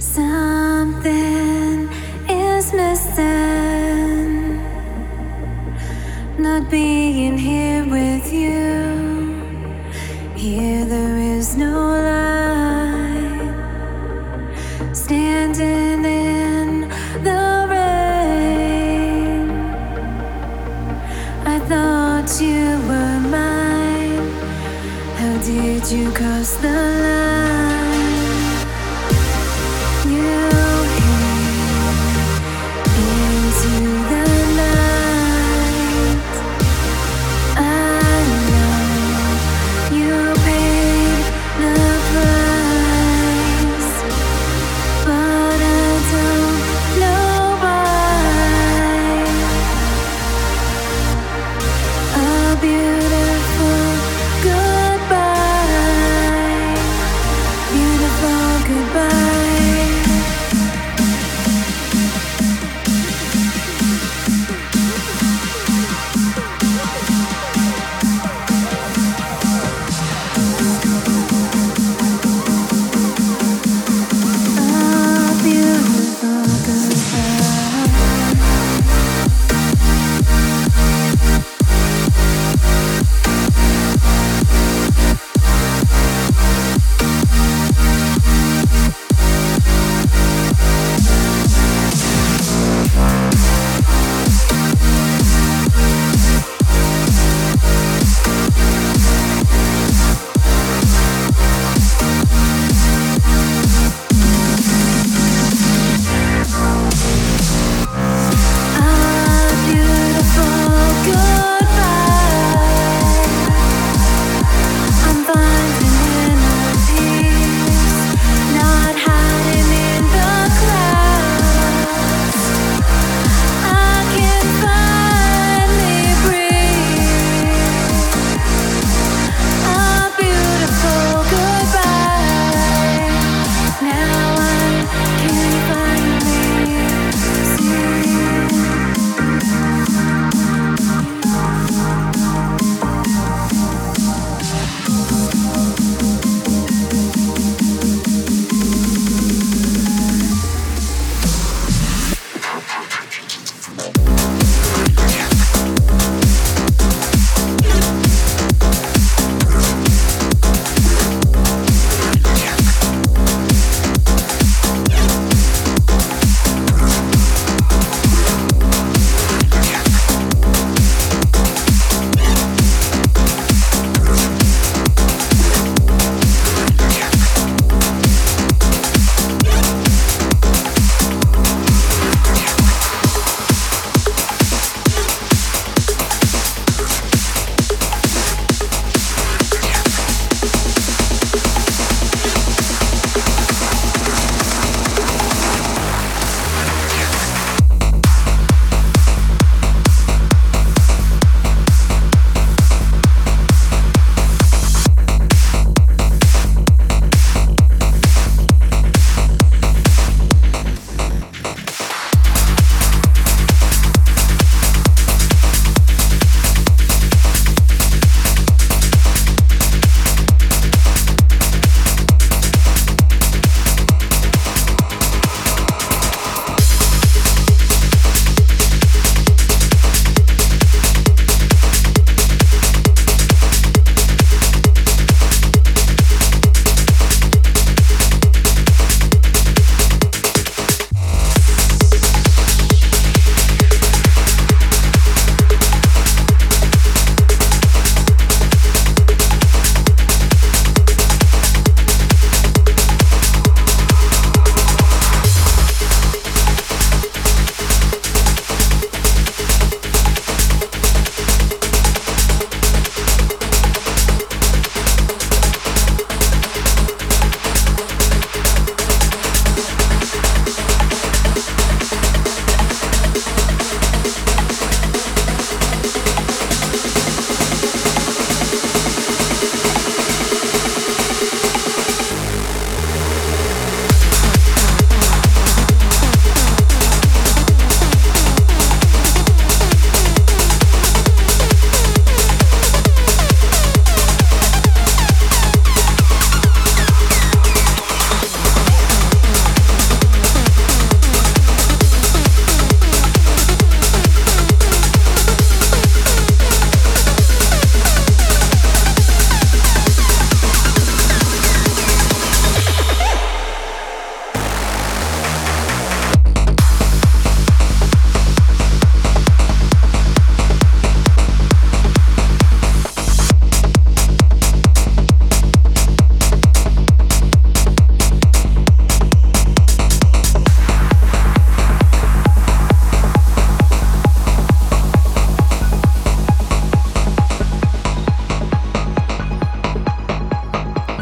Something is missing, not being.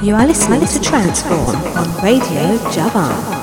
You are listening to TranceForm on Radio Javan.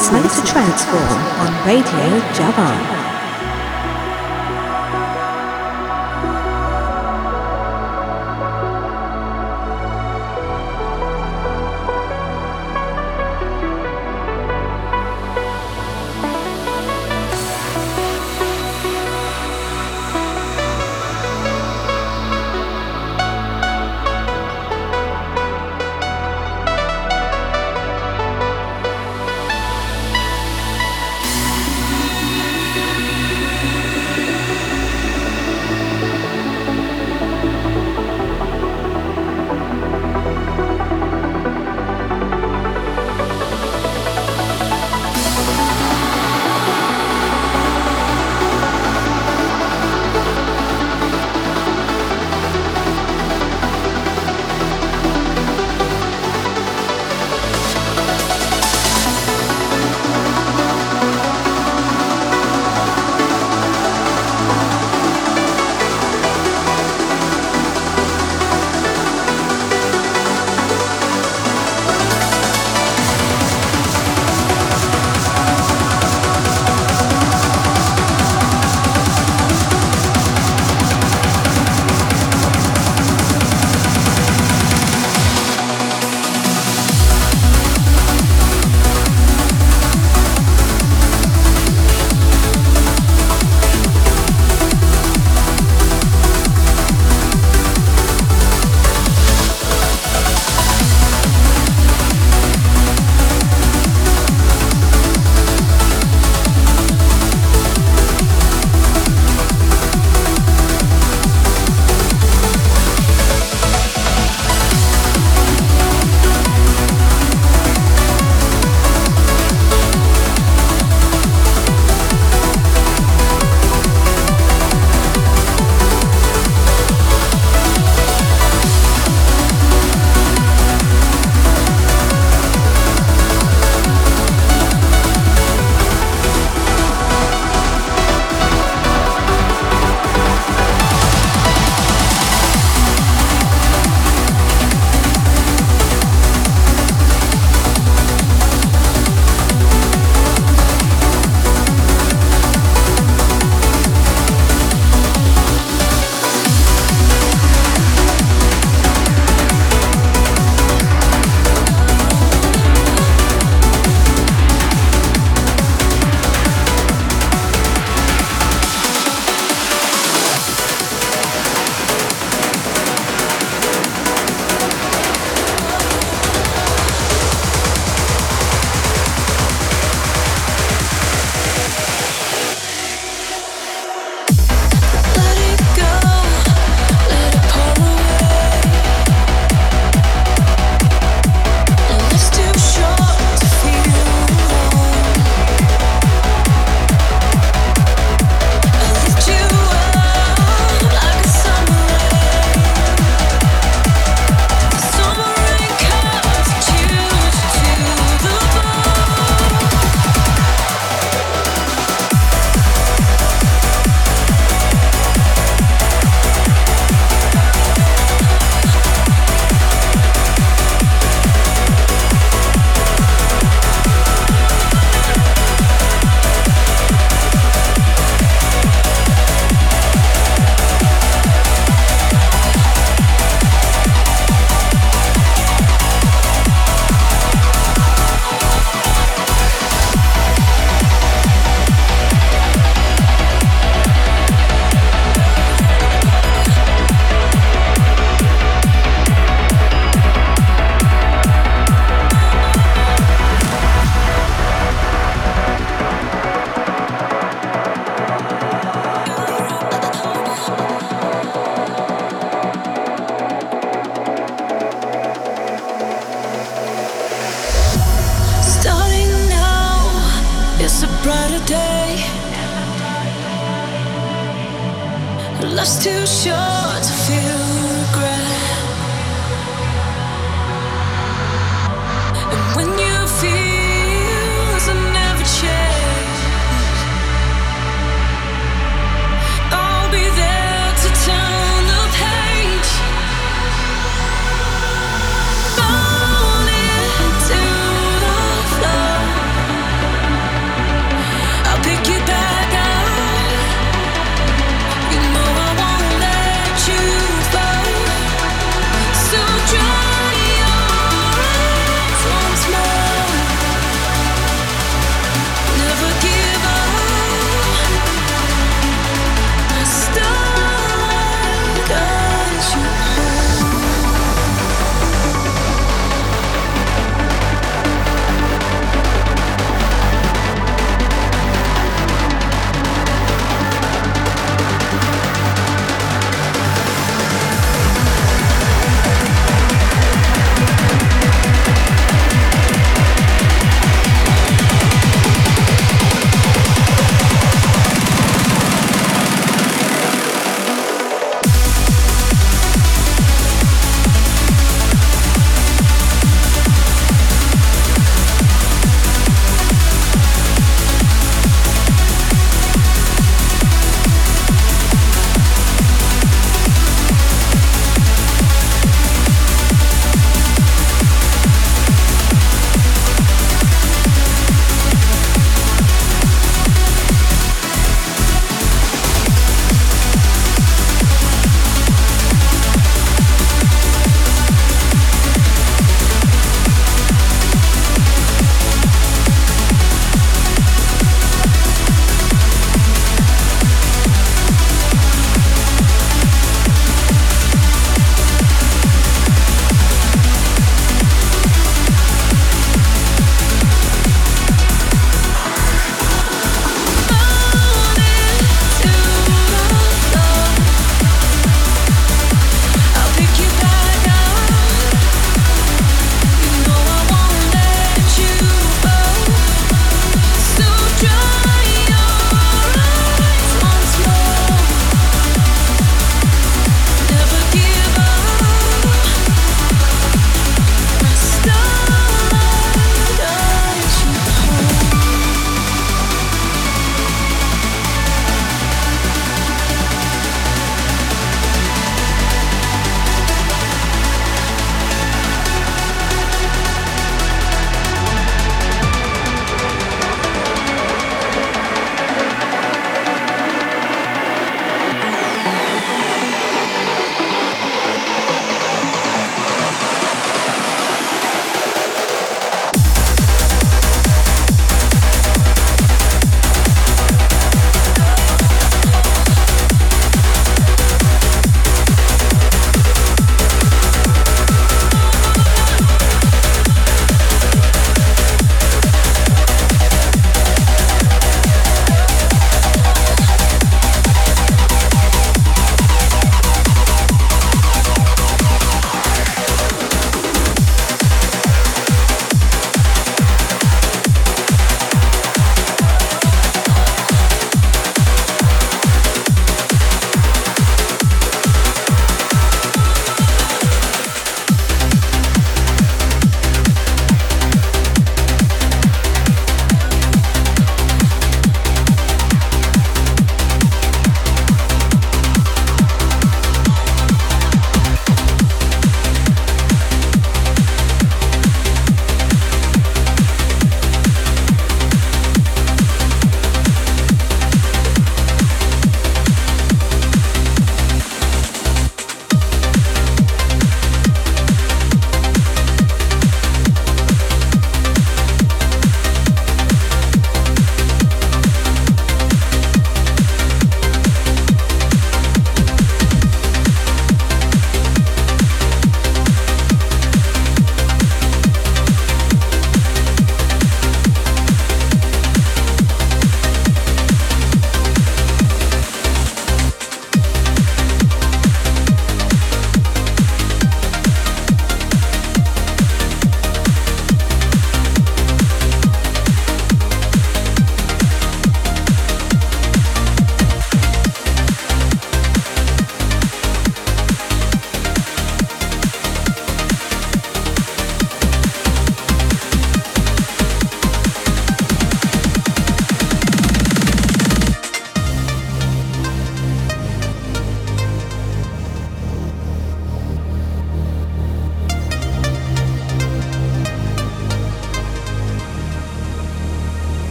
Listening to TranceForm on Radio Java.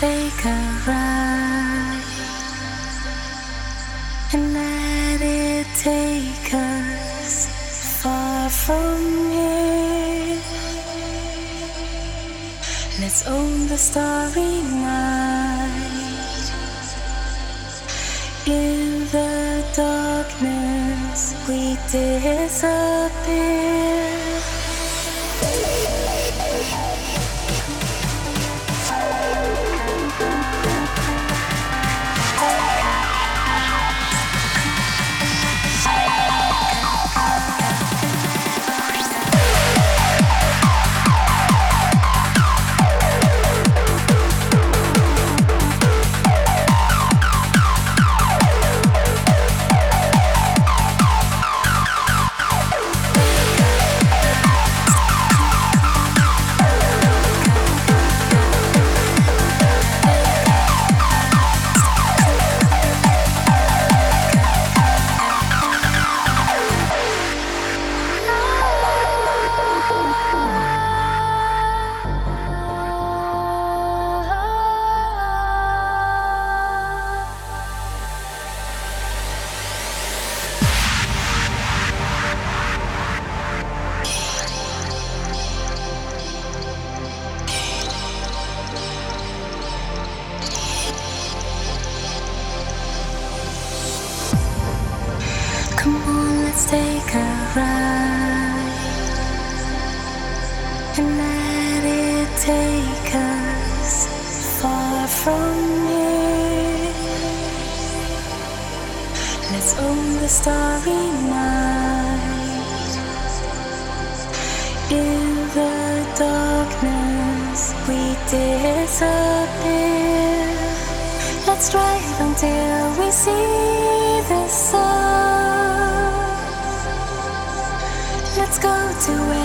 Take a ride and let it take us far from here. Let's own the starry night. In the darkness, we disappear. Let's own the starry night. In the darkness, we disappear. Let's drive until we see the sun. Let's go to where